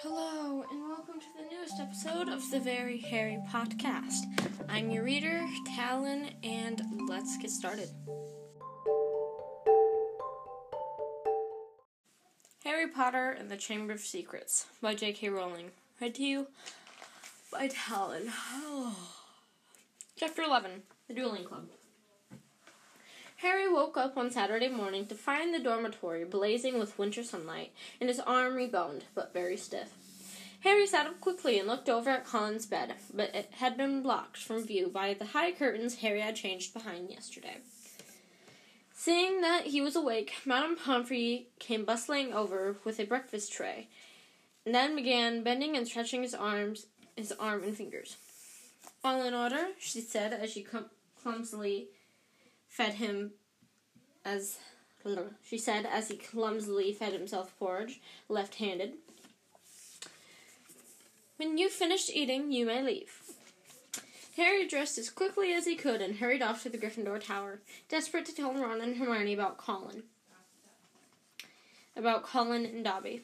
Hello, and welcome to the newest episode of the Very Hairy Podcast. I'm your reader, Talon, and let's get started. Harry Potter and the Chamber of Secrets by J.K. Rowling. Read to you by Talon. Chapter 11 The Dueling Club. Harry woke up on Saturday morning to find the dormitory blazing with winter sunlight and his arm reboned, but very stiff. Harry sat up quickly and looked over at Colin's bed, but it had been blocked from view by the high curtains Harry had changed behind yesterday. Seeing that he was awake, Madame Pomfrey came bustling over with a breakfast tray, and then began bending and stretching his arms, his arm and fingers. All in order, she said as she clumsily fed him as she said as he clumsily fed himself porridge, left-handed. When you've finished eating, you may leave. Harry dressed as quickly as he could and hurried off to the Gryffindor Tower, desperate to tell Ron and Hermione about Colin. About Colin and Dobby.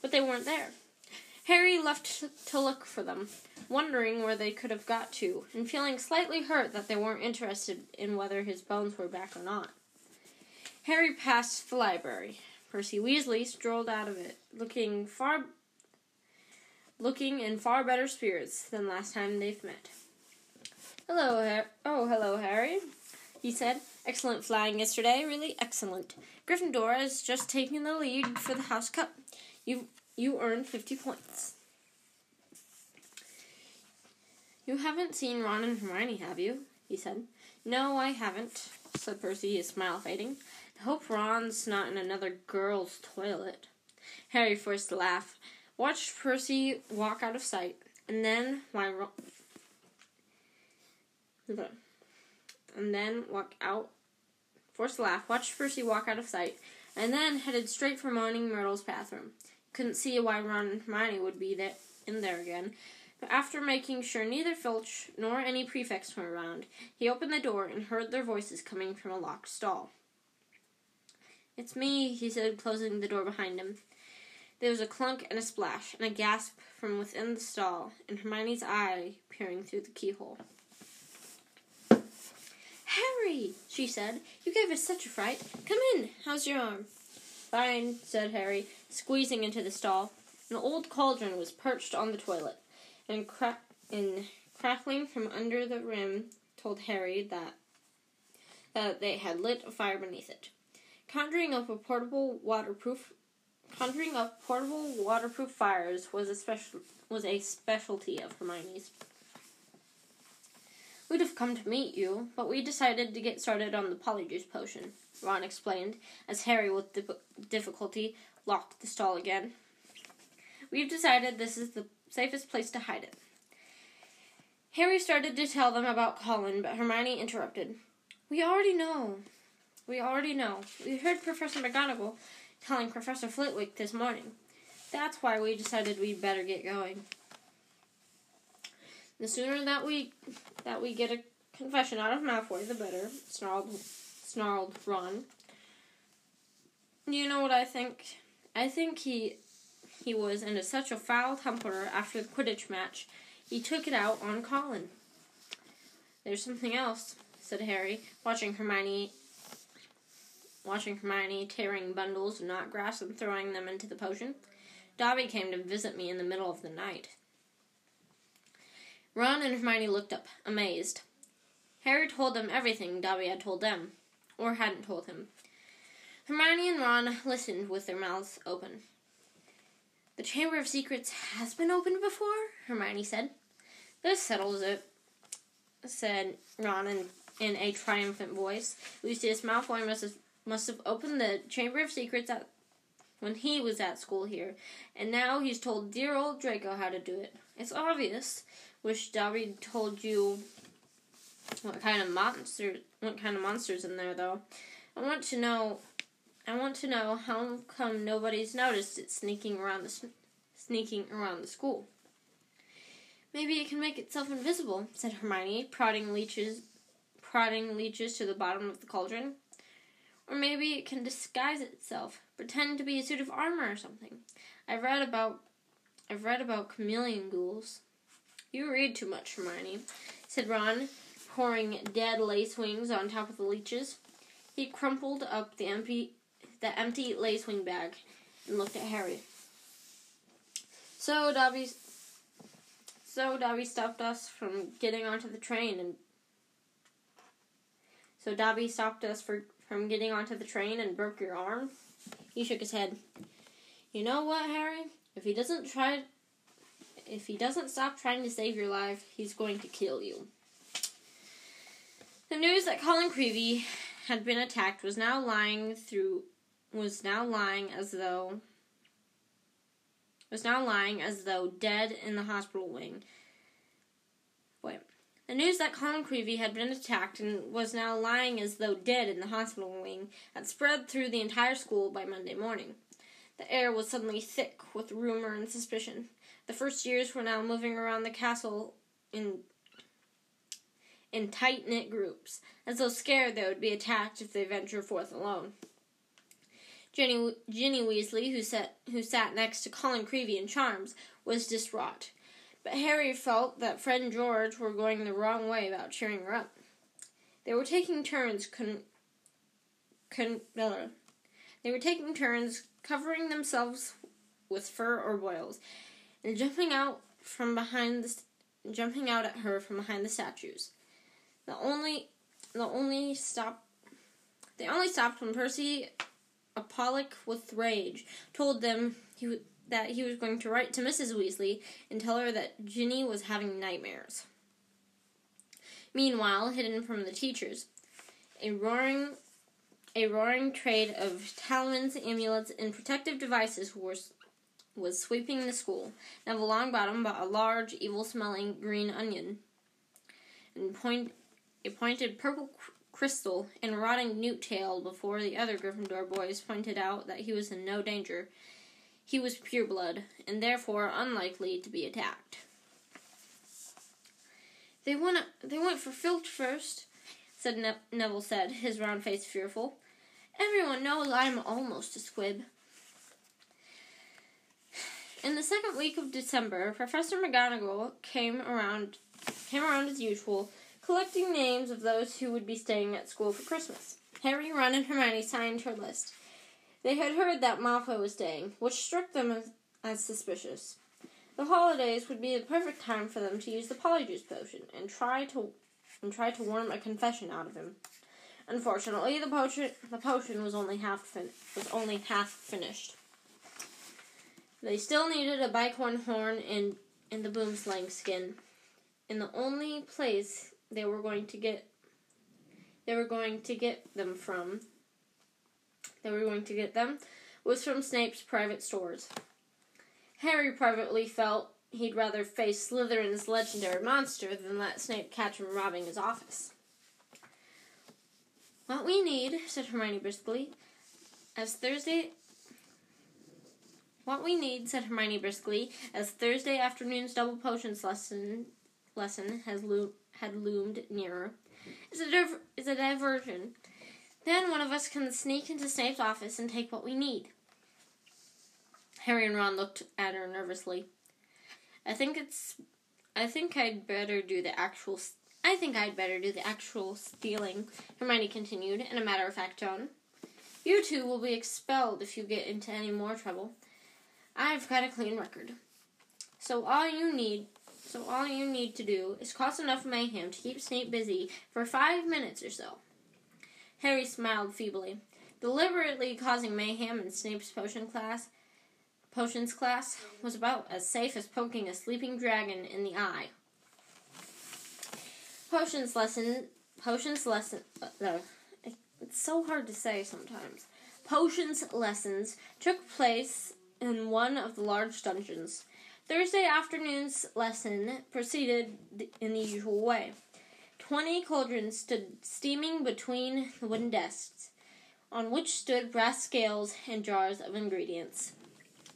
But they weren't there. Harry left to look for them, wondering where they could have got to, and feeling slightly hurt that they weren't interested in whether his bones were back or not. Harry passed the library. Percy Weasley strolled out of it, looking far looking in far better spirits than last time they've met. Hello, Har- oh, hello, Harry, he said. Excellent flying yesterday, really excellent. Gryffindor is just taking the lead for the House Cup. You you earn fifty points. You haven't seen Ron and Hermione, have you? he said. No, I haven't, said Percy, his smile fading. I hope Ron's not in another girl's toilet. Harry forced a laugh, watched Percy walk out of sight, and then why Ron and then walk out forced a laugh, watched Percy walk out of sight, and then headed straight for Moaning Myrtle's bathroom. Couldn't see why Ron and Hermione would be there in there again, but after making sure neither Filch nor any prefects were around, he opened the door and heard their voices coming from a locked stall. It's me, he said, closing the door behind him. There was a clunk and a splash, and a gasp from within the stall, and Hermione's eye peering through the keyhole. Harry, she said, you gave us such a fright. Come in. How's your arm? Fine, said Harry, squeezing into the stall. An old cauldron was perched on the toilet, and, cra- and crackling from under the rim told Harry that that they had lit a fire beneath it. Conjuring up a portable waterproof conjuring up portable waterproof fires was a special was a specialty of Hermione's. We'd have come to meet you, but we decided to get started on the polyjuice potion, Ron explained, as Harry, with difficulty, locked the stall again. We've decided this is the safest place to hide it. Harry started to tell them about Colin, but Hermione interrupted. We already know. We already know. We heard Professor McGonagall telling Professor Flitwick this morning. That's why we decided we'd better get going. The sooner that we that we get a confession out of Malfoy, the better. Snarled, snarled Ron. You know what I think? I think he he was in a, such a foul temper after the Quidditch match, he took it out on Colin. There's something else, said Harry, watching Hermione watching Hermione tearing bundles of knot grass and throwing them into the potion. Dobby came to visit me in the middle of the night. Ron and Hermione looked up, amazed. Harry told them everything Dobby had told them, or hadn't told him. Hermione and Ron listened with their mouths open. The Chamber of Secrets has been opened before, Hermione said. This settles it, said Ron in, in a triumphant voice. Lucius Malfoy must have, must have opened the Chamber of Secrets at, when he was at school here, and now he's told dear old Draco how to do it. It's obvious. Wish Dobby told you what kind of monster what kind of monsters in there though. I want to know I want to know how come nobody's noticed it sneaking around the sneaking around the school. Maybe it can make itself invisible, said Hermione, prodding leeches prodding leeches to the bottom of the cauldron. Or maybe it can disguise itself, pretend to be a suit of armor or something. I've read about I've read about chameleon ghouls. You read too much, Hermione, said Ron, pouring dead lace wings on top of the leeches. He crumpled up the empty, the empty lace wing bag and looked at Harry. So Dobby, so Dobby stopped us from getting onto the train and so Dobby stopped us for, from getting onto the train and broke your arm? He shook his head. You know what, Harry? If he doesn't try if he doesn't stop trying to save your life, he's going to kill you. The news that Colin Creevey had been attacked was now lying through was now lying as though was now lying as though dead in the hospital wing. Wait. The news that Colin Creevey had been attacked and was now lying as though dead in the hospital wing had spread through the entire school by Monday morning. The air was suddenly thick with rumor and suspicion. The first years were now moving around the castle in in tight knit groups, as though scared they would be attacked if they ventured forth alone. Ginny, Ginny Weasley, who sat, who sat next to Colin Creevey in Charms, was distraught. But Harry felt that Fred and George were going the wrong way about cheering her up. They were taking turns con, con, uh, they were taking turns covering themselves with fur or boils, and jumping out from behind the jumping out at her from behind the statues. The only the only stop they only stopped when Percy, apostolic with rage, told them he that he was going to write to Mrs. Weasley and tell her that Ginny was having nightmares. Meanwhile, hidden from the teachers, a roaring a roaring trade of talismans, amulets, and protective devices was was sweeping the school. Neville Longbottom bought a large, evil-smelling green onion and point a pointed purple crystal and rotting newt tail before the other Gryffindor boys pointed out that he was in no danger. He was pureblood, and therefore unlikely to be attacked. They went, they went for Filch first, said ne- Neville said, his round face fearful. Everyone knows I'm almost a squib. In the second week of December, Professor McGonagall came around came around as usual, collecting names of those who would be staying at school for Christmas. Harry, Ron, and Hermione signed her list. They had heard that Malfoy was staying, which struck them as, as suspicious. The holidays would be the perfect time for them to use the Polyjuice potion and try to and try to worm a confession out of him. Unfortunately, the potion the potion was only half fin- was only half finished. They still needed a bicorn horn and and the boomslang skin. And the only place they were going to get they were going to get them from they were going to get them was from Snape's private stores. Harry privately felt he'd rather face Slytherin's legendary monster than let Snape catch him robbing his office. What we need, said Hermione briskly, as Thursday. What we need, said Hermione briskly, as Thursday afternoon's double potions lesson lesson has lo- had loomed nearer, It's a is a diversion. Then one of us can sneak into Snape's office and take what we need. Harry and Ron looked at her nervously. I think it's. I think I'd better do the actual. I think I'd better do the actual stealing. Hermione continued in a matter-of-fact tone. You two will be expelled if you get into any more trouble. I've got a clean record. So all you need. So all you need to do is cause enough mayhem to keep Snape busy for five minutes or so. Harry smiled feebly. Deliberately causing mayhem in Snape's potion class potions class was about as safe as poking a sleeping dragon in the eye. Potions lesson, potions lesson. Uh, it's so hard to say sometimes. Potions lessons took place in one of the large dungeons. Thursday afternoon's lesson proceeded in the usual way. Twenty cauldrons stood steaming between the wooden desks, on which stood brass scales and jars of ingredients.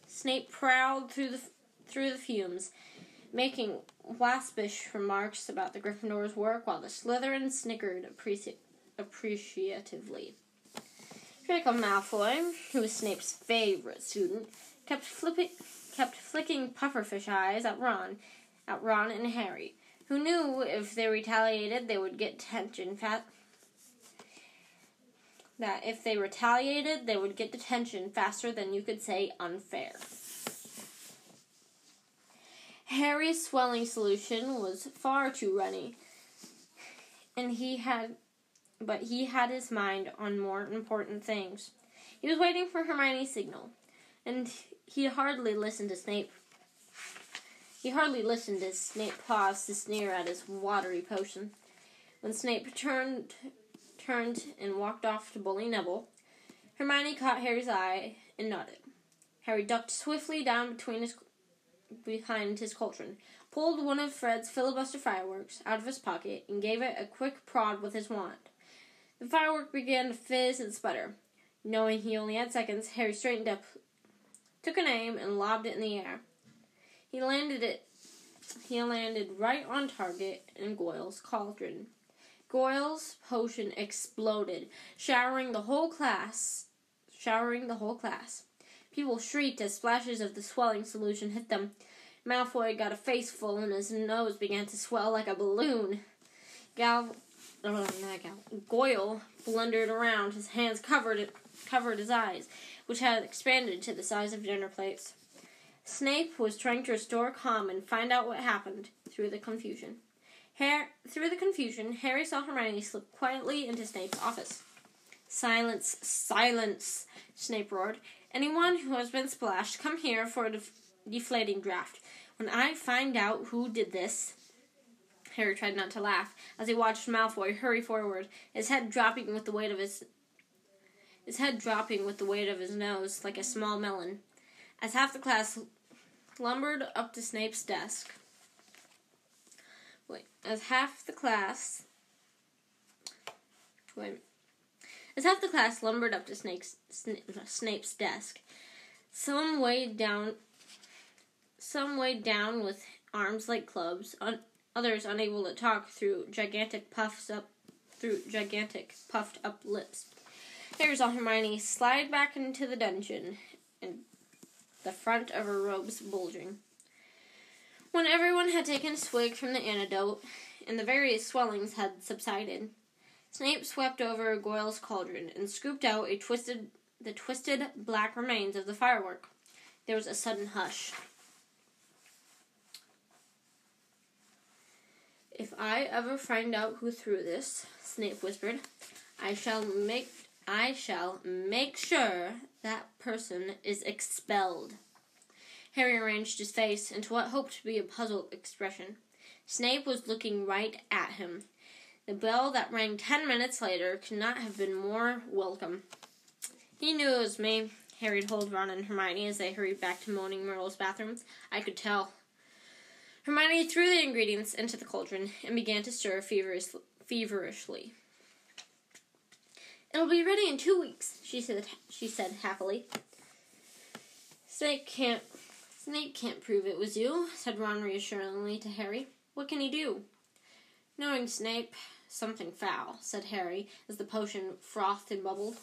Snape prowled through the through the fumes, making waspish remarks about the Gryffindor's work, while the Slytherin snickered appreci- appreciatively. Draco Malfoy, who was Snape's favorite student, kept flipping kept flicking pufferfish eyes at Ron, at Ron and Harry, who knew if they retaliated, they would get detention. Fa- that if they retaliated, they would get detention faster than you could say unfair. Harry's swelling solution was far too runny, and he had, but he had his mind on more important things. He was waiting for Hermione's signal, and he hardly listened to Snape. He hardly listened as Snape paused to sneer at his watery potion. When Snape turned, turned and walked off to bully Neville, Hermione caught Harry's eye and nodded. Harry ducked swiftly down between his behind his cauldron, pulled one of Fred's filibuster fireworks out of his pocket, and gave it a quick prod with his wand. The firework began to fizz and sputter. Knowing he only had seconds, Harry straightened up, took an aim, and lobbed it in the air. He landed it. He landed right on target in Goyle's cauldron. Goyle's potion exploded, showering the whole class. Showering the whole class. People shrieked as splashes of the swelling solution hit them. Malfoy got a face full and his nose began to swell like a balloon. Gal, oh, not Gal, Goyle blundered around. His hands covered covered his eyes, which had expanded to the size of dinner plates. Snape was trying to restore calm and find out what happened through the confusion. Har- through the confusion, Harry saw Hermione slip quietly into Snape's office. Silence, silence, Snape roared. Anyone who has been splashed, come here for a def- deflating draft. When I find out who did this. Harry tried not to laugh as he watched Malfoy hurry forward, his head dropping with the weight of his his head dropping with the weight of his nose like a small melon. As half the class lumbered up to Snape's desk. Wait, as half the class wait as half the class lumbered up to Snake's, Snape's desk, some weighed down, some weighed down with arms like clubs, un, others unable to talk through gigantic puffs up, through gigantic puffed up lips. Harry saw Hermione slide back into the dungeon, and the front of her robes bulging. When everyone had taken a swig from the antidote, and the various swellings had subsided, Snape swept over Goyle's cauldron and scooped out a twisted the twisted black remains of the firework. There was a sudden hush. If I ever find out who threw this, Snape whispered, I shall make I shall make sure that person is expelled. Harry arranged his face into what hoped to be a puzzled expression. Snape was looking right at him. The bell that rang ten minutes later could not have been more welcome. He knew it was me, Harry told Ron and Hermione as they hurried back to Moaning Myrtle's bathroom. I could tell. Hermione threw the ingredients into the cauldron and began to stir feverish, feverishly. It'll be ready in two weeks, she said. She said happily. Snape can't. Snape can't prove it was you," said Ron reassuringly to Harry. "What can he do?" Knowing Snape, something foul, said Harry, as the potion frothed and bubbled.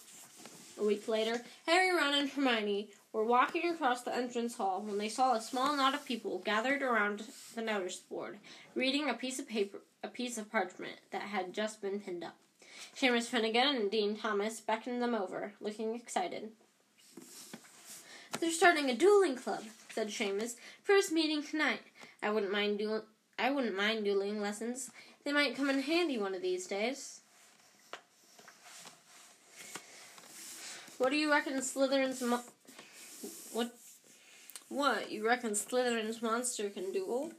A week later, Harry, Ron, and Hermione were walking across the entrance hall when they saw a small knot of people gathered around the notice board, reading a piece of paper, a piece of parchment that had just been pinned up. Seamus Finnigan and Dean Thomas beckoned them over, looking excited. They're starting a dueling club, said Seamus. First meeting tonight. I wouldn't mind duel- I wouldn't mind dueling lessons. They might come in handy one of these days. What do you reckon Slytherin's mo- what what you reckon Slytherin's monster can duel?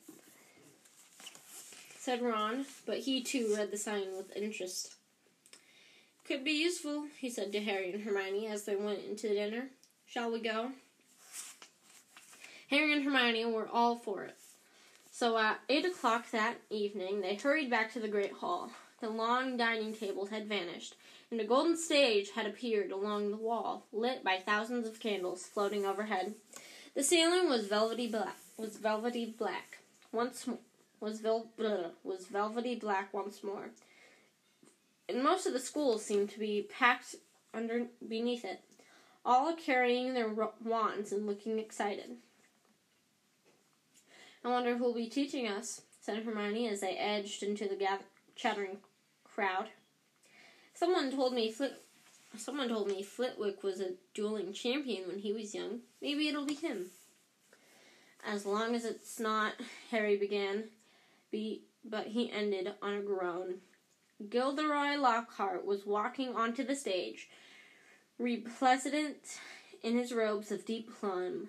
said Ron, but he too read the sign with interest. Could be useful, he said to Harry and Hermione as they went into dinner. Shall we go? Harry and Hermione were all for it. So at eight o'clock that evening, they hurried back to the great hall. The long dining tables had vanished, and a golden stage had appeared along the wall, lit by thousands of candles floating overhead. The ceiling was velvety black. Was velvety black. Once was vel- was velvety black once more. And most of the schools seemed to be packed under beneath it, all carrying their wands and looking excited. I wonder who'll be teaching us, said Hermione as they edged into the gath- chattering crowd. Someone told me Flit- someone told me Flitwick was a dueling champion when he was young. Maybe it'll be him. As long as it's not, Harry began, be, but he ended on a groan. Gilderoy Lockhart was walking onto the stage, resplendent in his robes of deep plum,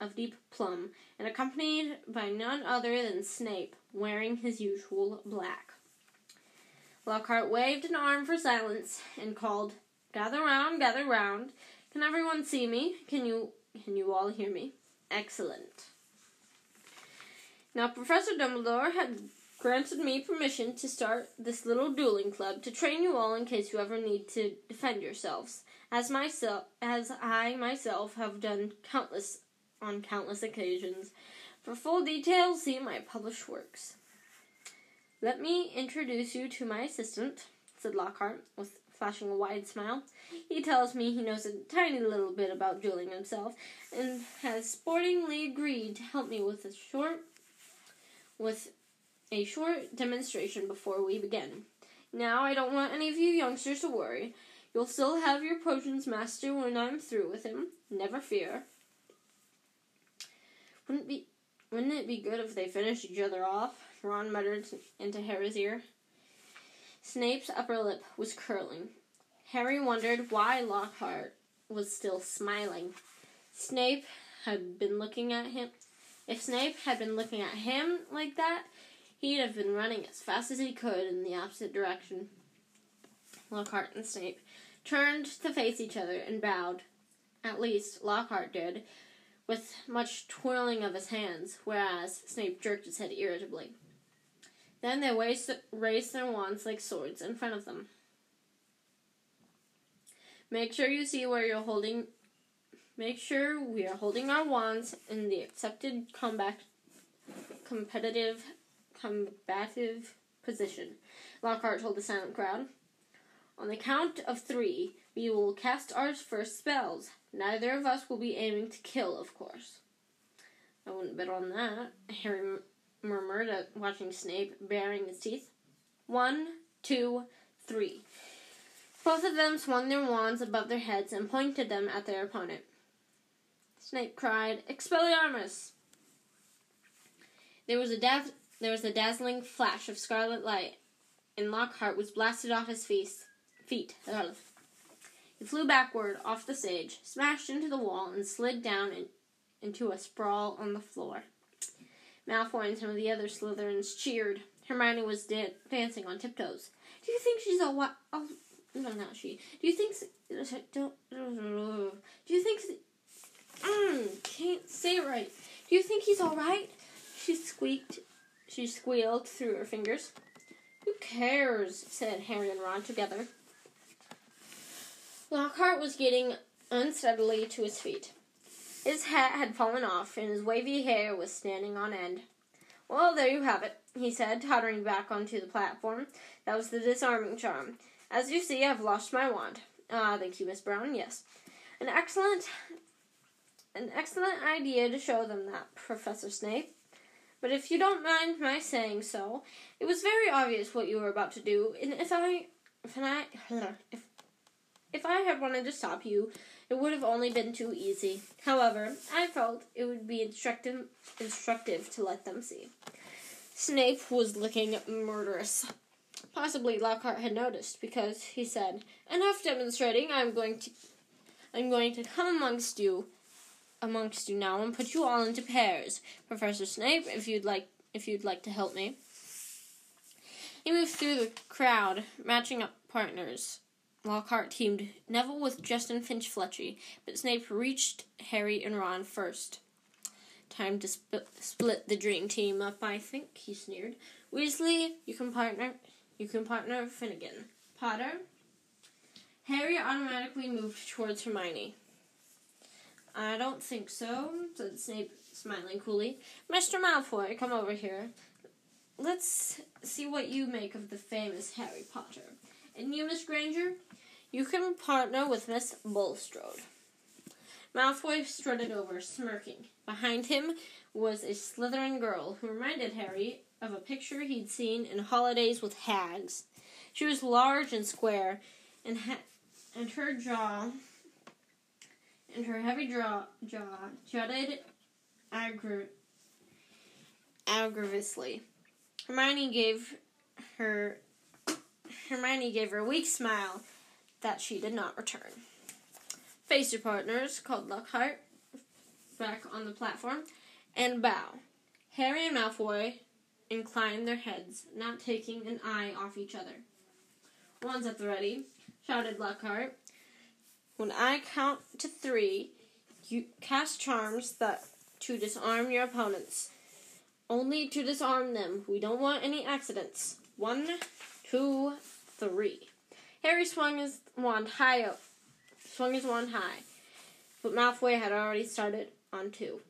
of deep plum, and accompanied by none other than Snape, wearing his usual black. Lockhart waved an arm for silence and called, "Gather round, gather round. Can everyone see me? Can you can you all hear me? Excellent." Now, Professor Dumbledore had granted me permission to start this little dueling club to train you all in case you ever need to defend yourselves, as myself as I myself have done countless on countless occasions. For full details, see my published works. Let me introduce you to my assistant, said Lockhart, with flashing a wide smile. He tells me he knows a tiny little bit about dueling himself, and has sportingly agreed to help me with a short with a short demonstration before we begin. Now, I don't want any of you youngsters to worry. You'll still have your potions master when I'm through with him. Never fear. Wouldn't be wouldn't it be good if they finished each other off? Ron muttered into Harry's ear. Snape's upper lip was curling. Harry wondered why Lockhart was still smiling. Snape had been looking at him if Snape had been looking at him like that, he'd have been running as fast as he could in the opposite direction. Lockhart and Snape turned to face each other and bowed. At least, Lockhart did, with much twirling of his hands, whereas Snape jerked his head irritably. Then they raised their wands like swords in front of them. Make sure you see where you're holding Make sure we are holding our wands in the accepted combat competitive combative position. Lockhart told the silent crowd. On the count of three, we will cast our first spells. Neither of us will be aiming to kill, of course. I wouldn't bet on that, Harry murmured, watching Snape baring his teeth. One, two, three. Both of them swung their wands above their heads and pointed them at their opponent. Snape cried, Expelliarmus! There was a daz- there was a dazzling flash of scarlet light, and Lockhart was blasted off his feet. He flew backward off the stage, smashed into the wall, and slid down in- into a sprawl on the floor. Malfoy and some of the other Slytherins cheered. Hermione was da- dancing on tiptoes. Do you think she's a what? Oh, no, not she. Do you think? Do you think? Mm, can't say it right. Do you think he's all right? She squeaked. She squealed through her fingers. Who cares? said Harry and Ron together. Lockhart was getting unsteadily to his feet. His hat had fallen off, and his wavy hair was standing on end. Well, there you have it, he said, tottering back onto the platform. That was the disarming charm. As you see, I've lost my wand. Ah, thank you, Miss Brown. Yes. An excellent an excellent idea to show them that, Professor Snape. But if you don't mind my saying so, it was very obvious what you were about to do, and if I, if I, if, if I had wanted to stop you, it would have only been too easy. However, I felt it would be instructive, instructive to let them see. Snape was looking murderous. Possibly Lockhart had noticed, because he said, "Enough demonstrating. I'm going to, I'm going to come amongst you amongst you now and put you all into pairs. Professor Snape, if you'd like if you'd like to help me. He moved through the crowd, matching up partners. Lockhart teamed Neville with Justin Finch Fletchley, but Snape reached Harry and Ron first. Time to sp- split the dream team up, I think, he sneered. Weasley, you can partner you can partner Finnigan. Potter? Harry automatically moved towards Hermione. I don't think so, said Snape, smiling coolly. Mr. Malfoy, come over here. Let's see what you make of the famous Harry Potter. And you, Miss Granger, you can partner with Miss Bulstrode. Malfoy strutted over, smirking. Behind him was a Slytherin girl who reminded Harry of a picture he'd seen in Holidays with Hags. She was large and square, and ha- and her jaw and her heavy jaw, jaw jutted aggra- aggravatingly. Hermione gave her Hermione gave her a weak smile that she did not return. Face your partners, called Lockhart back on the platform, and bow. Harry and Malfoy inclined their heads, not taking an eye off each other. One's at the ready, shouted Lockhart. When I count to three, you cast charms that to disarm your opponents. Only to disarm them. We don't want any accidents. One, two, three. Harry swung his wand high up, swung his wand high, but Malfoy had already started on two.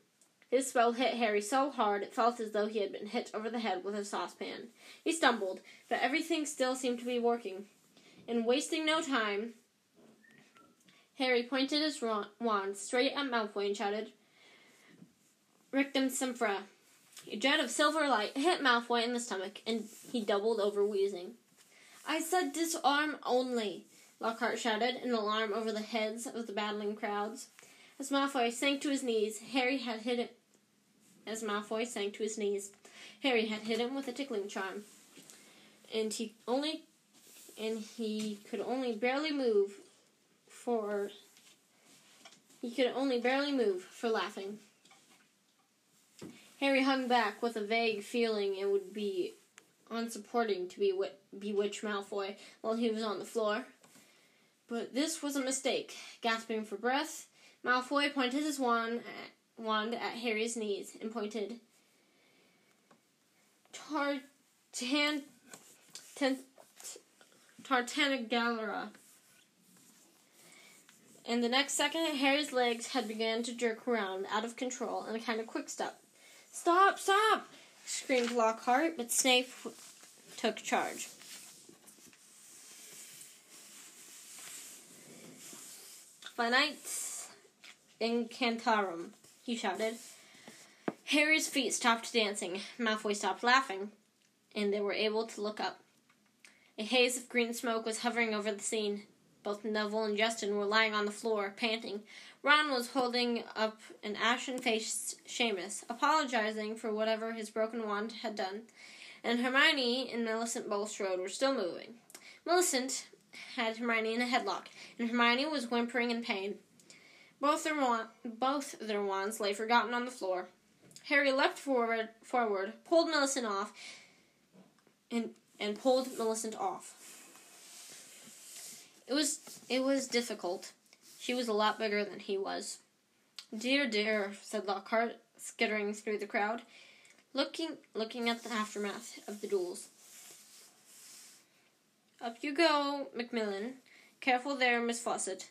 His spell hit Harry so hard it felt as though he had been hit over the head with a saucepan. He stumbled, but everything still seemed to be working. And wasting no time, Harry pointed his wand straight at Malfoy and shouted, Rictusempra. A jet of silver light hit Malfoy in the stomach, and he doubled over wheezing. I said disarm only, Lockhart shouted in alarm over the heads of the battling crowds. As Malfoy sank to his knees, Harry had hit it. As Malfoy sank to his knees, Harry had hit him with a tickling charm, and he only, and he could only barely move for. He could only barely move for laughing. Harry hung back with a vague feeling it would be unsupporting to bewi- bewitch Malfoy while he was on the floor. But this was a mistake. Gasping for breath, Malfoy pointed his wand at, wand at Harry's knees and pointed Tartan Tartanagalera. And the next second, Harry's legs had begun to jerk around out of control in a kind of quick step. Stop! Stop! screamed Lockhart, but Snape took charge. Finite incantarum, he shouted. Harry's feet stopped dancing, Malfoy stopped laughing, and they were able to look up. A haze of green smoke was hovering over the scene. Both Neville and Justin were lying on the floor, panting. Ron was holding up an ashen faced Seamus, apologizing for whatever his broken wand had done. And Hermione and Millicent Bulstrode were still moving. Millicent had Hermione in a headlock, and Hermione was whimpering in pain. Both their, wa- both their wands lay forgotten on the floor. Harry leapt forward, forward, pulled Millicent off, and, and pulled Millicent off. It was it was difficult. She was a lot bigger than he was. Dear, dear, said Lockhart, skittering through the crowd, looking looking at the aftermath of the duels. Up you go, Macmillan. Careful there, Miss Fawcett.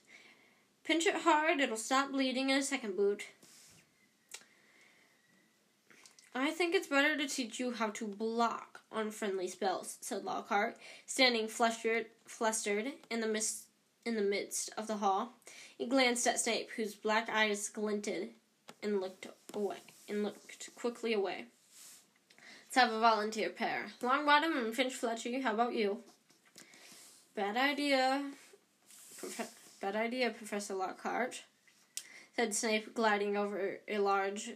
Pinch it hard, it'll stop bleeding in a second boot. I think it's better to teach you how to block unfriendly spells, said Lockhart, standing flustered, flustered in the mist, in the midst of the hall. He glanced at Snape, whose black eyes glinted, and looked away, and looked quickly away. Let's have a volunteer pair. Longbottom and Finch Fletcher, how about you? Bad idea. Bad idea, Professor Lockhart, said Snape, gliding over a large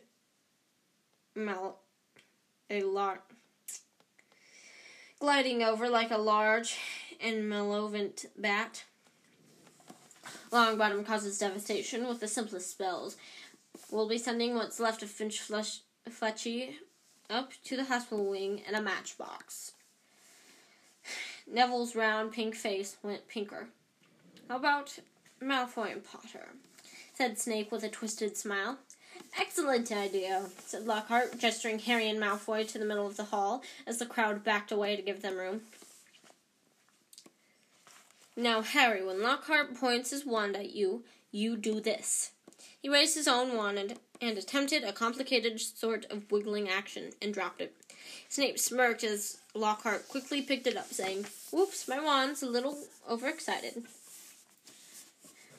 mal a large gliding over like a large and malevolent bat. Longbottom causes devastation with the simplest spells. We'll be sending what's left of Finch Flesh- Fletchley up to the hospital wing in a matchbox. Neville's round pink face went pinker. How about Malfoy and Potter? said Snape with a twisted smile. Excellent idea, said Lockhart, gesturing Harry and Malfoy to the middle of the hall as the crowd backed away to give them room. Now, Harry, when Lockhart points his wand at you, you do this. He raised his own wand and, and attempted a complicated sort of wiggling action and dropped it. Snape smirked as Lockhart quickly picked it up, saying, Whoops, my wand's a little overexcited.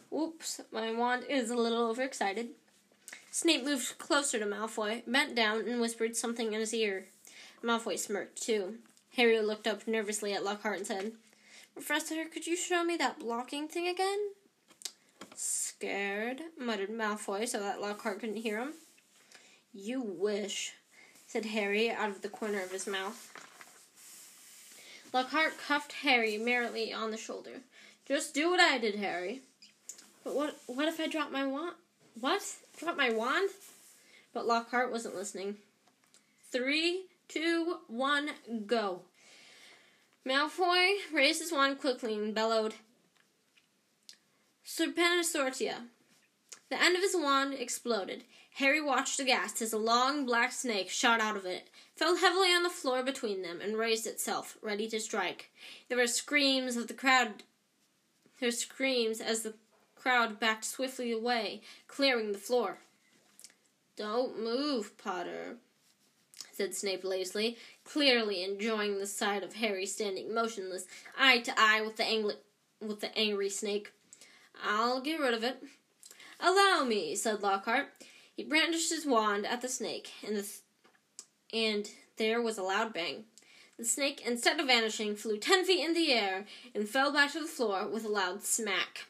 Whoops, my wand is a little overexcited. Snape moved closer to Malfoy, bent down, and whispered something in his ear. Malfoy smirked, too. Harry looked up nervously at Lockhart and said, Professor, could you show me that blocking thing again? Scared, muttered Malfoy so that Lockhart couldn't hear him. You wish, said Harry out of the corner of his mouth. Lockhart cuffed Harry merrily on the shoulder. Just do what I did, Harry. But what what if I drop my wand? What? Drop my wand? But Lockhart wasn't listening. Three, two, one, go. Malfoy raised his wand quickly and bellowed, Serpentasortia. The end of his wand exploded. Harry watched aghast as a long black snake shot out of it, fell heavily on the floor between them, and raised itself, ready to strike. There were screams of the crowd. There were screams as the crowd backed swiftly away, clearing the floor. Don't move, Potter, said Snape lazily, clearly enjoying the sight of Harry standing motionless, eye to eye with the, angli- with the angry snake. I'll get rid of it. Allow me, said Lockhart. He brandished his wand at the snake, and, the th- and there was a loud bang. The snake, instead of vanishing, flew ten feet in the air and fell back to the floor with a loud smack.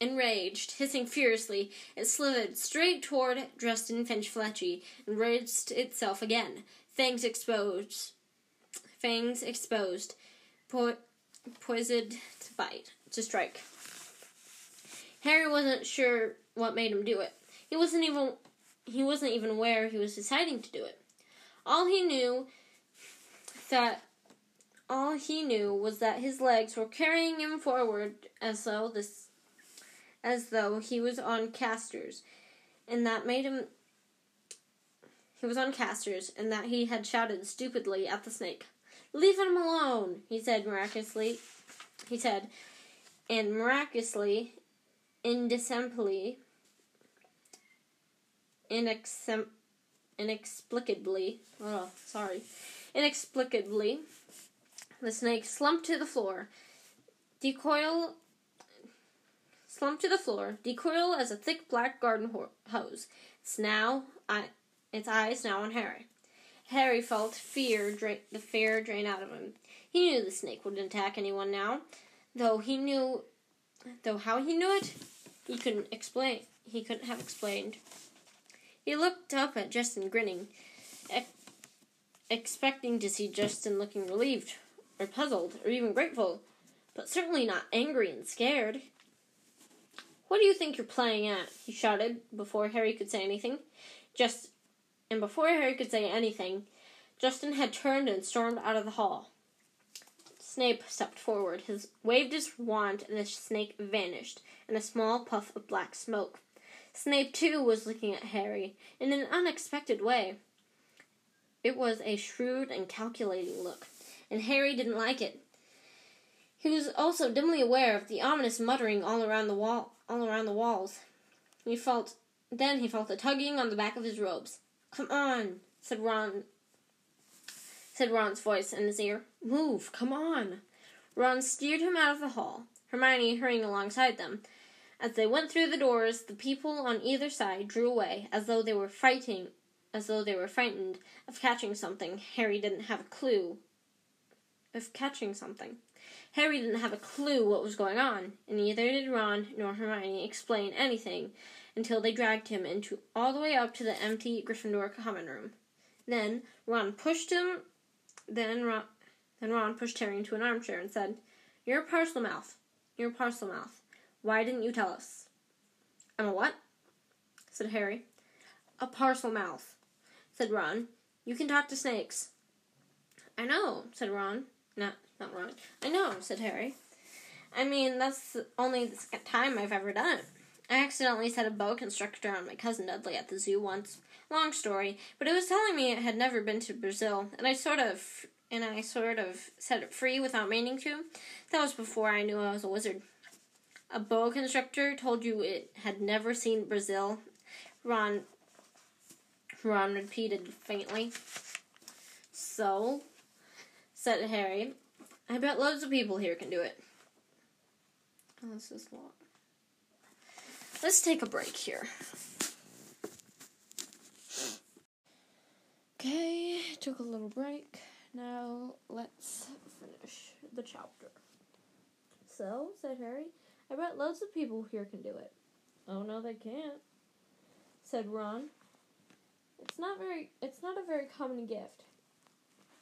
Enraged, hissing furiously, it slithered straight toward Justin Finch-Fletchley and raised itself again, fangs exposed, fangs exposed, po- poised to bite, to strike. Harry wasn't sure what made him do it. He wasn't even he wasn't even aware he was deciding to do it. All he knew that all he knew was that his legs were carrying him forward as though this as though he was on casters, and that made him he was on casters, and that he had shouted stupidly at the snake. Leave him alone, he said miraculously. He said, and miraculously, indecently, inexem- inexplicably, oh, sorry, inexplicably, the snake slumped to the floor. Decoil slumped to the floor, decoil as a thick black garden ho- hose. It's now, I, its eyes now on Harry. Harry felt fear, dra- the fear drain out of him. He knew the snake wouldn't attack anyone now, though he knew, though how he knew it, he couldn't explain. He couldn't have explained. He looked up at Justin, grinning, ex- expecting to see Justin looking relieved, or puzzled, or even grateful, but certainly not angry and scared. What do you think you're playing at? he shouted before Harry could say anything. Just and before Harry could say anything, Justin had turned and stormed out of the hall. Snape stepped forward, his waved his wand, and the snake vanished in a small puff of black smoke. Snape too was looking at Harry in an unexpected way. It was a shrewd and calculating look, and Harry didn't like it. He was also dimly aware of the ominous muttering all around the wall, all around the walls. He felt then he felt a tugging on the back of his robes. Come on, said Ron. Said Ron's voice in his ear. Move, come on. Ron steered him out of the hall, Hermione hurrying alongside them. As they went through the doors, the people on either side drew away, as though they were fighting, as though they were frightened of catching something. Harry didn't have a clue. Of catching something. Harry didn't have a clue what was going on, and neither did Ron nor Hermione explain anything until they dragged him into all the way up to the empty Gryffindor common room. Then Ron pushed him. Then Ron, then Ron pushed Harry into an armchair and said, "You're a Parselmouth. You're a Parselmouth. Why didn't you tell us?" "I'm a what?" said Harry. "A Parselmouth," said Ron. "You can talk to snakes." "I know," said Ron. Not, not Ron. I know," said Harry. "I mean, that's only the second time I've ever done it. I accidentally set a boa constrictor on my cousin Dudley at the zoo once. Long story, but it was telling me it had never been to Brazil, and I sort of and I sort of set it free without meaning to. That was before I knew I was a wizard. A boa constrictor told you it had never seen Brazil. Ron Ron repeated faintly. So, said Harry, I bet loads of people here can do it. Oh, this is long. let's take a break here. Okay, took a little break. Now let's finish the chapter. So, said Harry, I bet loads of people here can do it. Oh no, they can't, said Ron. It's not very it's not a very common gift.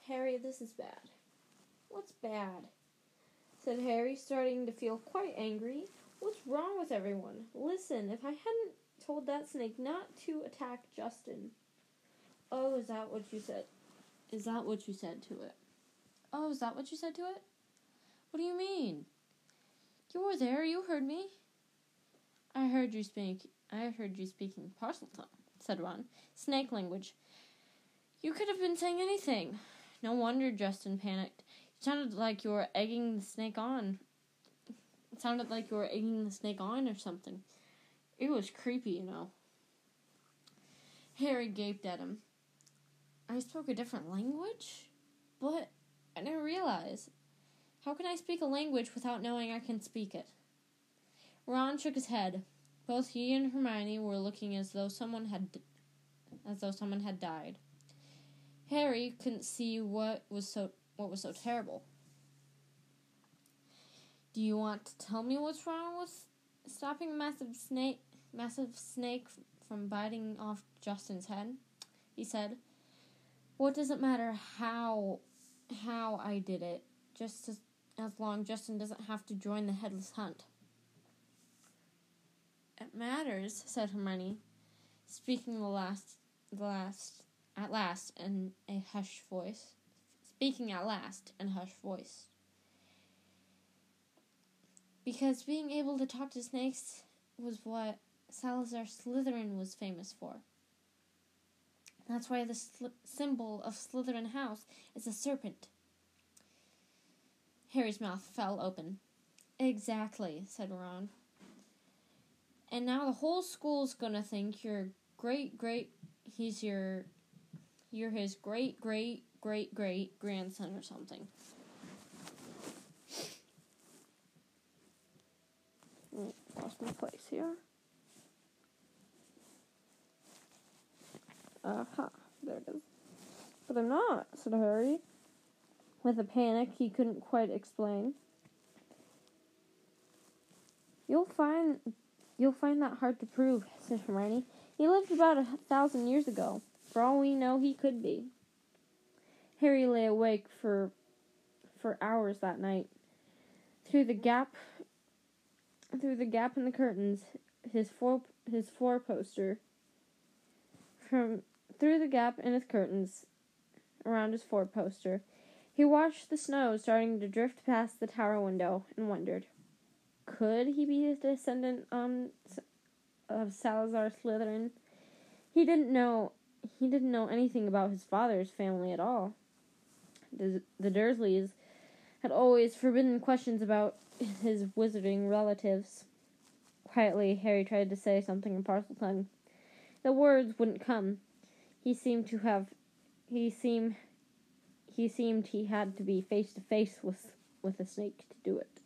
Harry, this is bad. What's bad? said Harry, starting to feel quite angry. What's wrong with everyone? Listen, if I hadn't told that snake not to attack Justin. Oh, is that what you said? Is that what you said to it? Oh, is that what you said to it? What do you mean? You were there, you heard me. I heard you speak I heard you speaking Parseltongue, said Ron. Snake language. You could have been saying anything. No wonder Justin panicked. It sounded like you were egging the snake on. It sounded like you were egging the snake on or something. It was creepy, you know. Harry gaped at him. I spoke a different language? But I didn't realize. How can I speak a language without knowing I can speak it? Ron shook his head. Both he and Hermione were looking as though someone had as though someone had died. Harry couldn't see what was so what was so terrible. Do you want to tell me what's wrong with stopping a massive snake massive snake from biting off Justin's head? He said. What does it matter how how I did it? Just as, as long Justin doesn't have to join the headless hunt. It matters, said Hermione, speaking the last the last at last in a hushed voice. Speaking at last in a hushed voice. Because being able to talk to snakes was what Salazar Slytherin was famous for. That's why the sl- symbol of Slytherin House is a serpent. Harry's mouth fell open. Exactly, said Ron. And now the whole school's gonna think you're great, great. He's your. You're his great, great, great, great grandson or something. Lost my place here. Aha, there it is. But I'm not, said Harry. With a panic he couldn't quite explain. You'll find you'll find that hard to prove, said Hermione. He lived about a thousand years ago. For all we know, he could be. Harry lay awake for for hours that night. Through the gap through the gap in the curtains, his four his four poster from through the gap in his curtains around his four poster, he watched the snow starting to drift past the tower window and wondered, could he be a descendant um, of Salazar Slytherin? He didn't know. He didn't know anything about his father's family at all. The, the Dursleys had always forbidden questions about his wizarding relatives. Quietly, Harry tried to say something in Parseltongue. The words wouldn't come. He seemed to have. He seemed. He seemed he had to be face to face with with a snake to do it.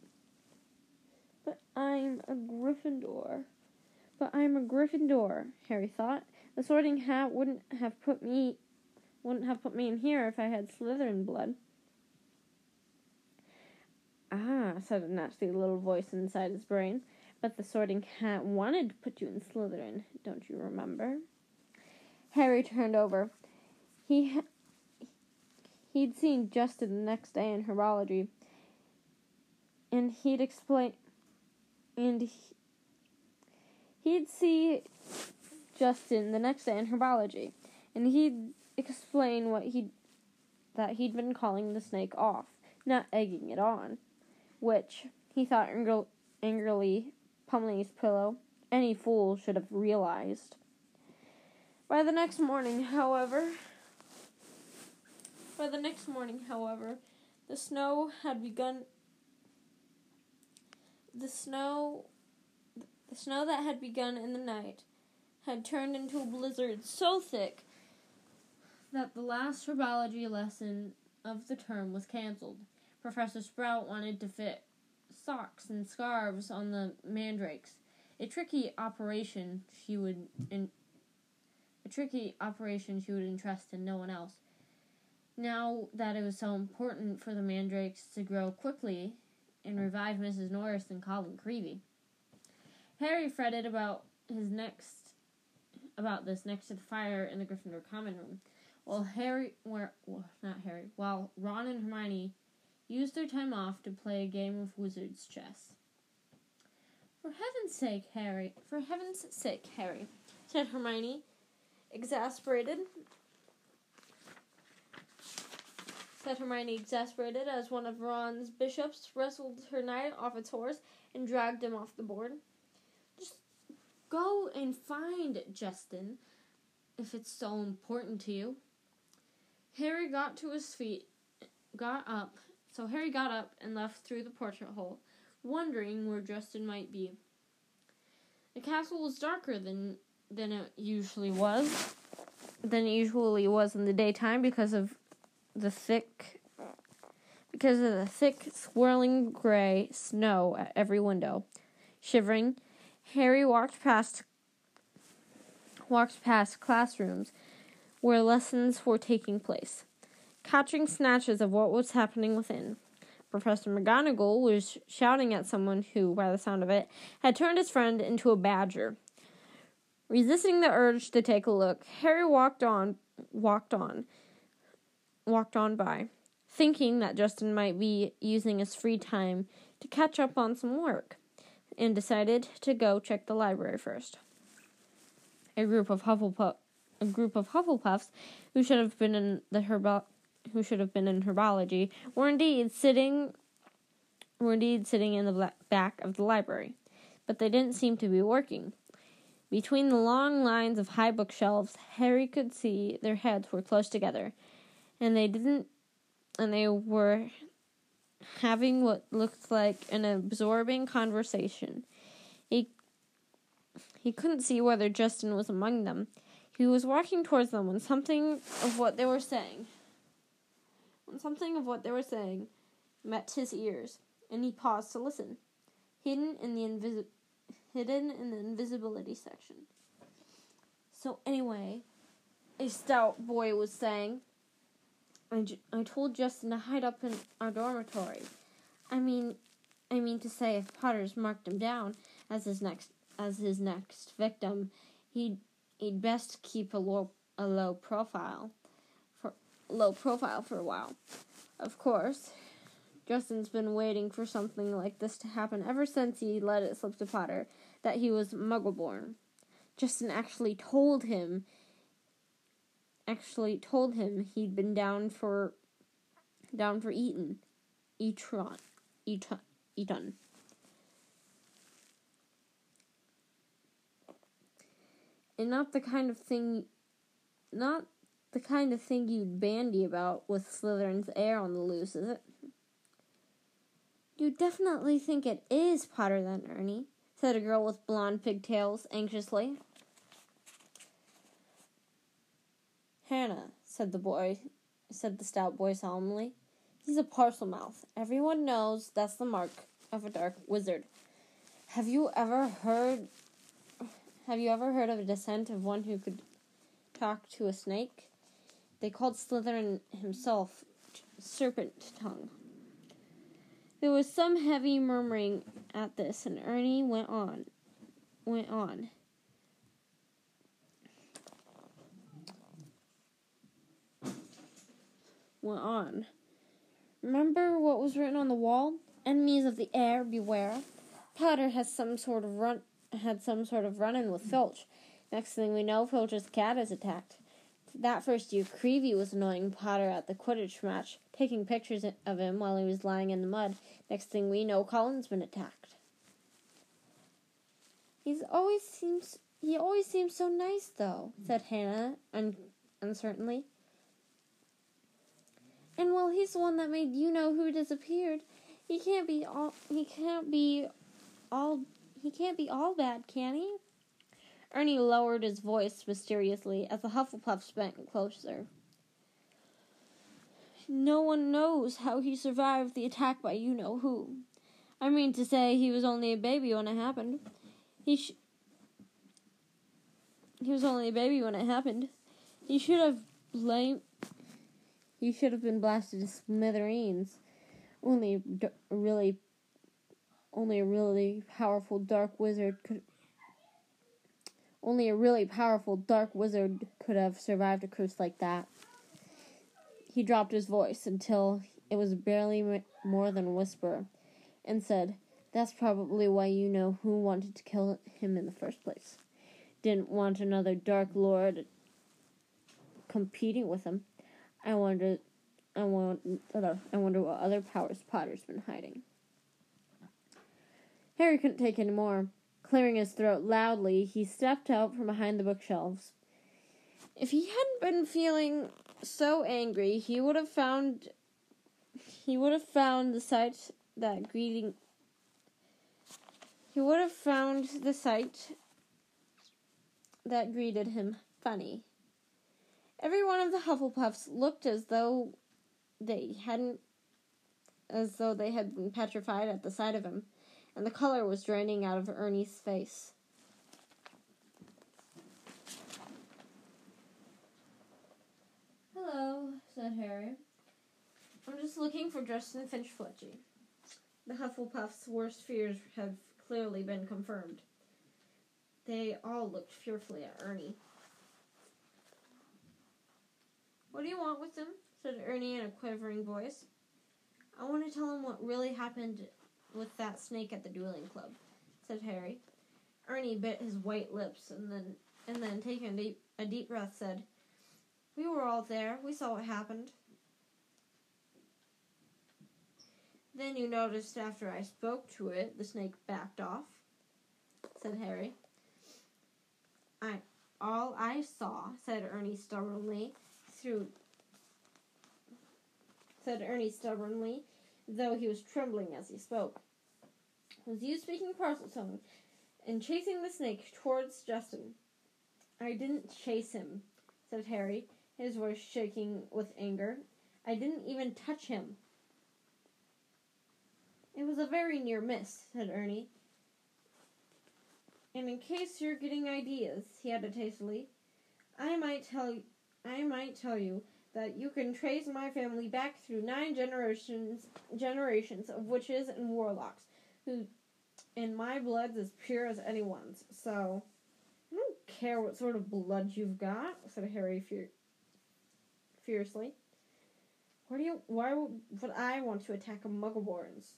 But I'm a Gryffindor. But I'm a Gryffindor, Harry thought. The sorting hat wouldn't have put me wouldn't have put me in here if I had Slytherin blood. Ah, said a nasty little voice inside his brain. But the sorting hat wanted to put you in Slytherin, don't you remember? Harry turned over. He ha- he'd seen Justin the next day in herbology, and he'd explain, and he, he'd see Justin the next day in herbology, and he'd explain what he that he'd been calling the snake off, not egging it on, which he thought angrily, angrily pummeling his pillow. Any fool should have realized. By the next morning, however, by the next morning, however, the snow had begun. The snow, the snow that had begun in the night, had turned into a blizzard so thick that the last herbology lesson of the term was cancelled. Professor Sprout wanted to fit socks and scarves on the mandrakes. a tricky operation she would in, a tricky operation she would entrust to no one else. Now that it was so important for the mandrakes to grow quickly and revive Mrs. Norris and Colin Creevey. Harry fretted about his next about this next to the fire in the Gryffindor common room. While Harry, where well, not Harry, while Ron and Hermione used their time off to play a game of wizard's chess. For heaven's sake, Harry, for heaven's sake, Harry, said Hermione, exasperated. Said Hermione, exasperated as one of Ron's bishops wrestled her knight off its horse and dragged him off the board. Just go and find Justin if it's so important to you. Harry got to his feet, got up. So Harry got up and left through the portrait hole, wondering where Justin might be. The castle was darker than than it usually was, than it usually was in the daytime because of the thick because of the thick swirling gray snow at every window. Shivering, Harry walked past walked past classrooms where lessons were taking place, catching snatches of what was happening within. Professor McGonagall was shouting at someone who, by the sound of it, had turned his friend into a badger. Resisting the urge to take a look, Harry walked on, walked on, walked on by, thinking that Justin might be using his free time to catch up on some work, and decided to go check the library first. A group of Hufflepuff a group of Hufflepuffs who should have been in the herbo- who should have been in herbology were indeed sitting were indeed sitting in the back of the library, but they didn't seem to be working. Between the long lines of high bookshelves, Harry could see their heads were close together, and they didn't and they were having what looked like an absorbing conversation. He he couldn't see whether Justin was among them. He was walking towards them when something of what they were saying, when something of what they were saying met his ears, and he paused to listen, hidden in the invisi- hidden in the invisibility section. So anyway, a stout boy was saying, "I I told Justin to hide up in our dormitory. I mean, I mean to say, if Potter's marked him down as his next as his next victim, he'd he'd best keep a low a low profile for low profile for a while. Of course, Justin's been waiting for something like this to happen ever since he let it slip to Potter that he was Muggleborn. Justin actually told him actually told him he'd been down for down for Eton. Etron. Eton. Eton. And not the kind of thing not the kind of thing you'd bandy about with Slytherin's heir on the loose, is it? You definitely think it is Potter then, Ernie, said a girl with blonde pigtails anxiously. Hannah, said the boy, said the stout boy solemnly. He's a Parselmouth. Everyone knows that's the mark of a dark wizard. Have you ever heard have you ever heard of a descent of one who could talk to a snake? They called Slytherin himself Serpent Tongue. There was some heavy murmuring at this, and Ernie went on. Went on. Went on. Remember what was written on the wall? Enemies of the heir, beware. Potter has some sort of run had some sort of run in with Filch. Next thing we know, Filch's cat is attacked. That first year, Creevey was annoying Potter at the Quidditch match, taking pictures of him while he was lying in the mud. Next thing we know, Colin's been attacked. He's always seems he always seems so nice, though," said Hannah un- uncertainly. And while he's the one that made you know who disappeared, he can't be all he can't be all he can't be all bad, can he? Ernie lowered his voice mysteriously as the Hufflepuffs bent closer. No one knows how he survived the attack by you know who. I mean to say, he was only a baby when it happened. He sh- he was only a baby when it happened. He should have blamed. He should have been blasted to smithereens. Only d- really, only a really powerful dark wizard could. Only a really powerful dark wizard could have survived a curse like that. He dropped his voice until it was barely more than a whisper, and said, "That's probably why you know who wanted to kill him in the first place." didn't want another Dark Lord competing with him. I wonder, I want, uh, I wonder what other powers Potter's been hiding. Harry couldn't take any more. Clearing his throat loudly, he stepped out from behind the bookshelves. If he hadn't been feeling so angry, he would have found he would have found the sight that greeting he would have found the sight that greeted him funny. Every one of the Hufflepuffs looked as though they hadn't as though they had been petrified at the sight of him, and the color was draining out of Ernie's face. Hello, said Harry. I'm just looking for Dresden Finch Fletchley. The Hufflepuff's worst fears have clearly been confirmed. They all looked fearfully at Ernie. What do you want with him? said Ernie in a quivering voice. I want to tell him what really happened with that snake at the dueling club, said Harry. Ernie bit his white lips and then and then taking a deep, a deep breath said, We were all there. We saw what happened. Then you noticed after I spoke to it, the snake backed off, said Harry. I all I saw, said Ernie stubbornly, through said Ernie stubbornly, though he was trembling as he spoke. Was you speaking Parseltongue and chasing the snake towards Justin? I didn't chase him, said Harry, his voice shaking with anger. I didn't even touch him. It was a very near miss, said Ernie. And in case you're getting ideas, he added hastily, I might tell I might tell you that you can trace my family back through nine generations generations of witches and warlocks who and my blood's as pure as anyone's. So I don't care what sort of blood you've got, said Harry fier- fiercely. Why do you why would I want to attack a muggleborns?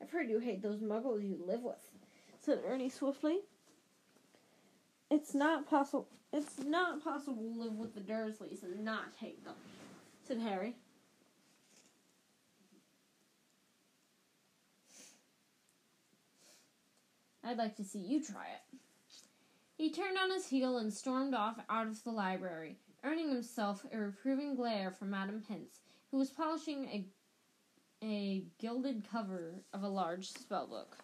I've heard you hate those muggles you live with said Ernie swiftly. It's not possible. It's not possible to live with the Dursleys and not hate them," said Harry. I'd like to see you try it. He turned on his heel and stormed off out of the library, earning himself a reproving glare from Madam Pince, who was polishing a a gilded cover of a large spellbook.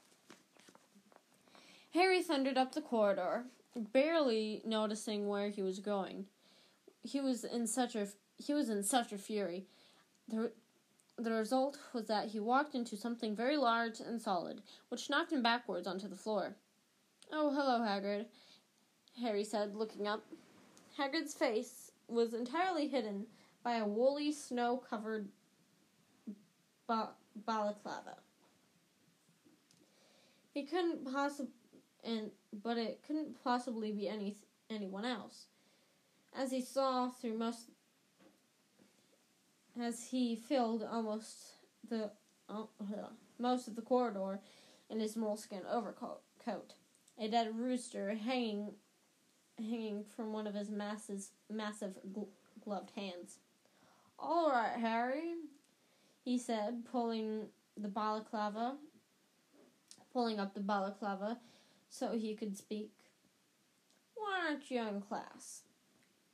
Harry thundered up the corridor, barely noticing where he was going. He was in such a he was in such a fury. The the result was that he walked into something very large and solid, which knocked him backwards onto the floor. "Oh, hello, Hagrid," Harry said, looking up. Hagrid's face was entirely hidden by a woolly, snow-covered ba- balaclava. He couldn't possibly and but it couldn't possibly be any anyone else. As he saw through most, as he filled almost the uh, most of the corridor in his moleskin overcoat, coat, a dead rooster hanging hanging from one of his masses, massive gl- gloved hands. All right, Harry, he said, pulling the balaclava, pulling up the balaclava so he could speak. Why aren't you in class?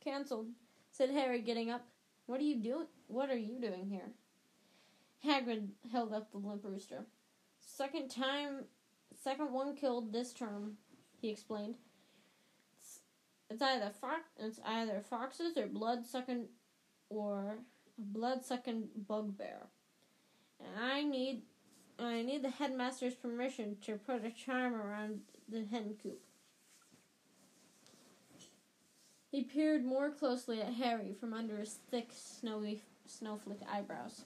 Cancelled, said Harry, getting up. What are you doing? What are you doing here? Hagrid held up the limp rooster. Second time, second one killed this term, he explained. It's, it's either fox, it's either foxes or blood sucking, or blood sucking bugbear. And I need, I need the headmaster's permission to put a charm around the hen coop. He peered more closely at Harry from under his thick, snowy, snowflake eyebrows.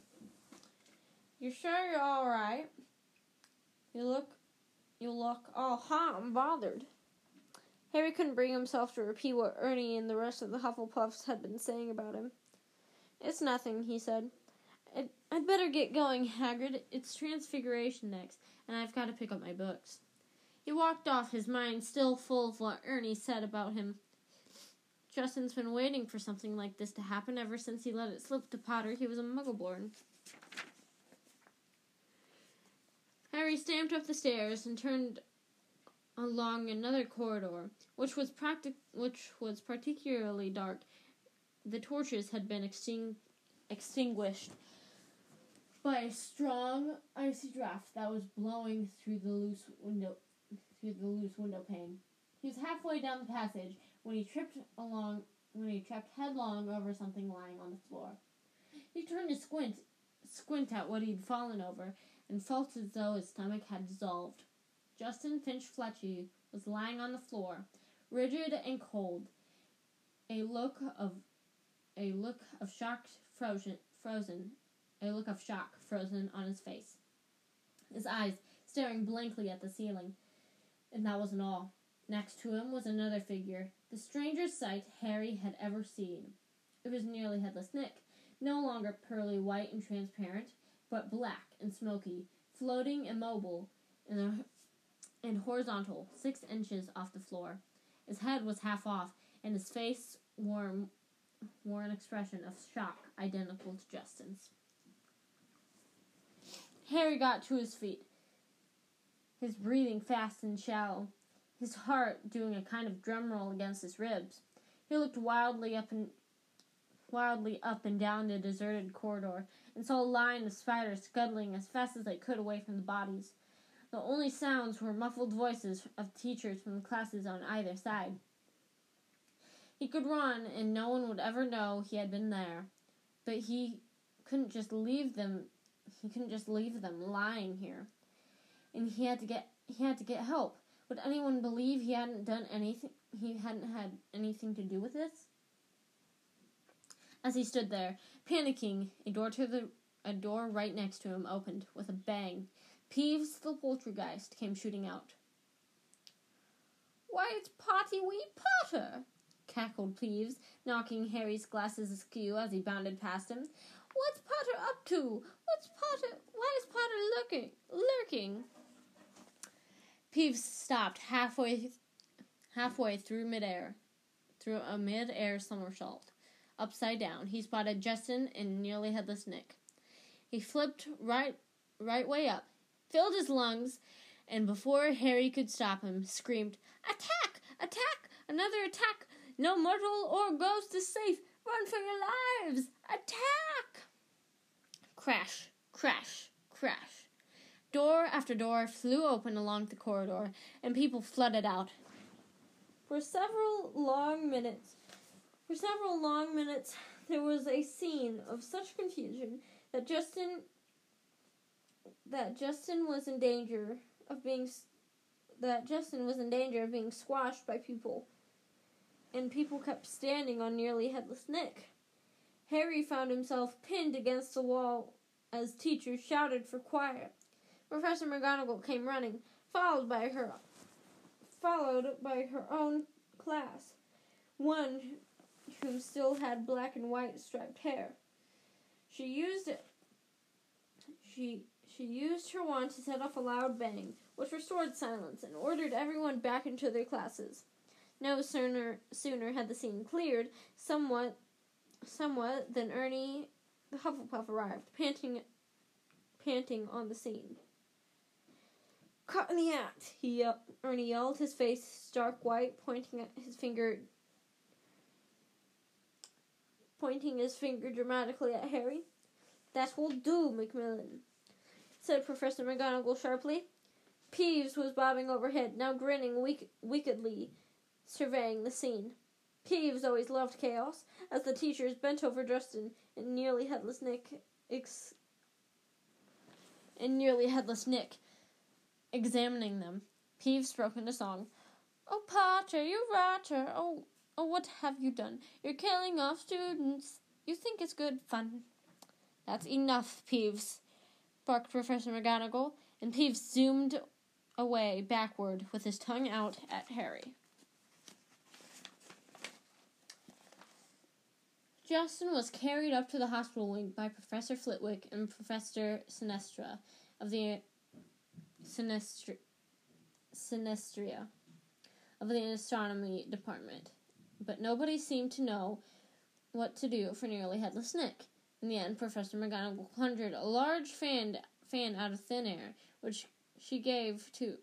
You sure you're all right? You look, you look all hot and bothered. Harry couldn't bring himself to repeat what Ernie and the rest of the Hufflepuffs had been saying about him. It's nothing, he said. I'd, I'd better get going, Hagrid. It's Transfiguration next, and I've got to pick up my books. He walked off, his mind still full of what Ernie said about him. Justin's been waiting for something like this to happen ever since he let it slip to Potter he was a Muggleborn. Harry stamped up the stairs and turned along another corridor, which was practic- which was particularly dark. The torches had been exting- extinguished by a strong icy draft that was blowing through the loose window through the loose window pane. He was halfway down the passage when he tripped along when he tripped headlong over something lying on the floor. He turned to squint squint at what he'd fallen over and felt as though his stomach had dissolved. Justin Finch Fletchley was lying on the floor, rigid and cold, a look of a look of shock frozen frozen a look of shock frozen on his face. His eyes staring blankly at the ceiling. And that wasn't all. Next to him was another figure, the strangest sight Harry had ever seen. It was nearly headless Nick, no longer pearly white and transparent, but black and smoky, floating immobile in and, and horizontal, six inches off the floor. His head was half off, and his face wore, wore an expression of shock identical to Justin's. Harry got to his feet, his breathing fast and shallow, his heart doing a kind of drum roll against his ribs. He looked wildly up and wildly up and down the deserted corridor and saw a line of spiders scuttling as fast as they could away from the bodies. The only sounds were muffled voices of teachers from the classes on either side. He could run, and no one would ever know he had been there, but he couldn't just leave them he couldn't just leave them lying here. And he had to get he had to get help. Would anyone believe he hadn't done anything he hadn't had anything to do with this? As he stood there, panicking, a door to the a door right next to him opened with a bang. Peeves the poltergeist came shooting out. Why, it's Potty Wee Potter! cackled Peeves, knocking Harry's glasses askew as he bounded past him. What's Potter up to? What's Potter? Why is Potter lurking? Lurking. Peeves stopped halfway, halfway through midair, through a mid-air somersault. Upside down, he spotted Justin and nearly headless Nick. He flipped right, right way up, filled his lungs, and before Harry could stop him, screamed, "Attack! Attack! Another attack! No mortal or ghost is safe! Run for your lives! Attack!" Crash, crash, crash. Door after door flew open along the corridor, and people flooded out. For several long minutes, for several long minutes, there was a scene of such confusion that Justin that Justin was in danger of being that Justin was in danger of being squashed by people, and people kept standing on nearly headless Nick. Harry found himself pinned against the wall as teachers shouted for quiet. Professor McGonagall came running, followed by her followed by her own class, one who still had black and white striped hair. She used. She she used her wand to set off a loud bang, which restored silence and ordered everyone back into their classes. No sooner sooner had the scene cleared somewhat somewhat than Ernie the Hufflepuff arrived, panting panting on the scene. Caught in the act, he yelled, Ernie yelled, his face stark white, pointing at his finger pointing his finger dramatically at Harry. That will do, Macmillan, said Professor McGonagall sharply. Peeves was bobbing overhead, now grinning weak- wickedly, surveying the scene. Peeves always loved chaos, as the teachers bent over Justin and nearly headless Nick ex- and nearly headless Nick, examining them. Peeves broke into song. Oh, Potter, you rotter! Oh, oh, what have you done? You're killing off students. You think it's good fun. That's enough, Peeves, barked Professor McGonagall, and Peeves zoomed away backward with his tongue out at Harry. Justin was carried up to the hospital wing by Professor Flitwick and Professor Sinistra of the Sinestri- Sinestria of the astronomy department, but nobody seemed to know what to do for nearly headless Nick. In the end, Professor McGonagall conjured a large fan fan out of thin air, which she gave to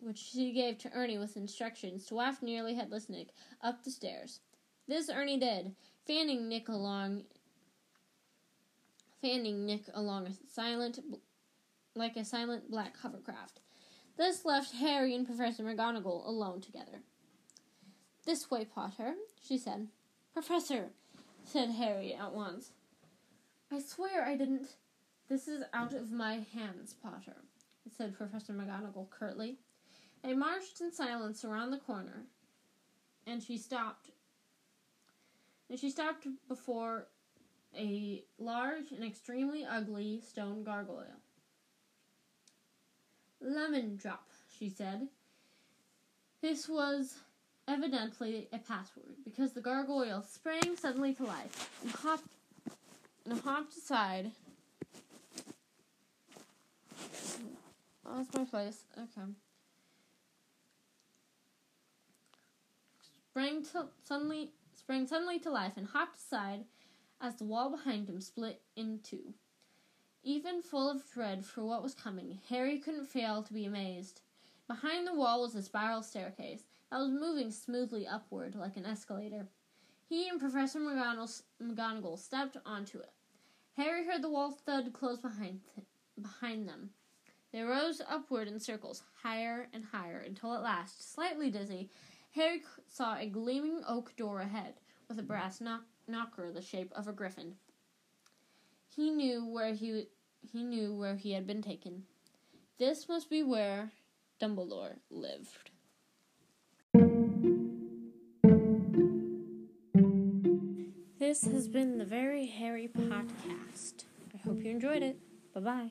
which she gave to Ernie with instructions to waft nearly headless Nick up the stairs. This Ernie did, fanning Nick along fanning Nick along a silent like a silent black hovercraft. This left Harry and Professor McGonagall alone together. This way, Potter, she said. Professor, said Harry at once. I swear I didn't. This is out of my hands, Potter, said Professor McGonagall curtly. They marched in silence around the corner, and she stopped and she stopped before a large and extremely ugly stone gargoyle. Lemon drop, she said. This was evidently a password because the gargoyle sprang suddenly to life and hopped and hopped aside. Lost my place. Okay. Sprang to, suddenly sprang suddenly to life and hopped aside as the wall behind him split in two. Even full of dread for what was coming, Harry couldn't fail to be amazed. Behind the wall was a spiral staircase that was moving smoothly upward like an escalator. He and Professor McGonagall stepped onto it. Harry heard the wall thud close behind, th- behind them. They rose upward in circles, higher and higher, until at last, slightly dizzy, Harry saw a gleaming oak door ahead, with a brass knock- knocker the shape of a griffin. He knew where he he knew where he had been taken. This must be where Dumbledore lived. This has been the Very Harry Podcast. I hope you enjoyed it. Bye bye.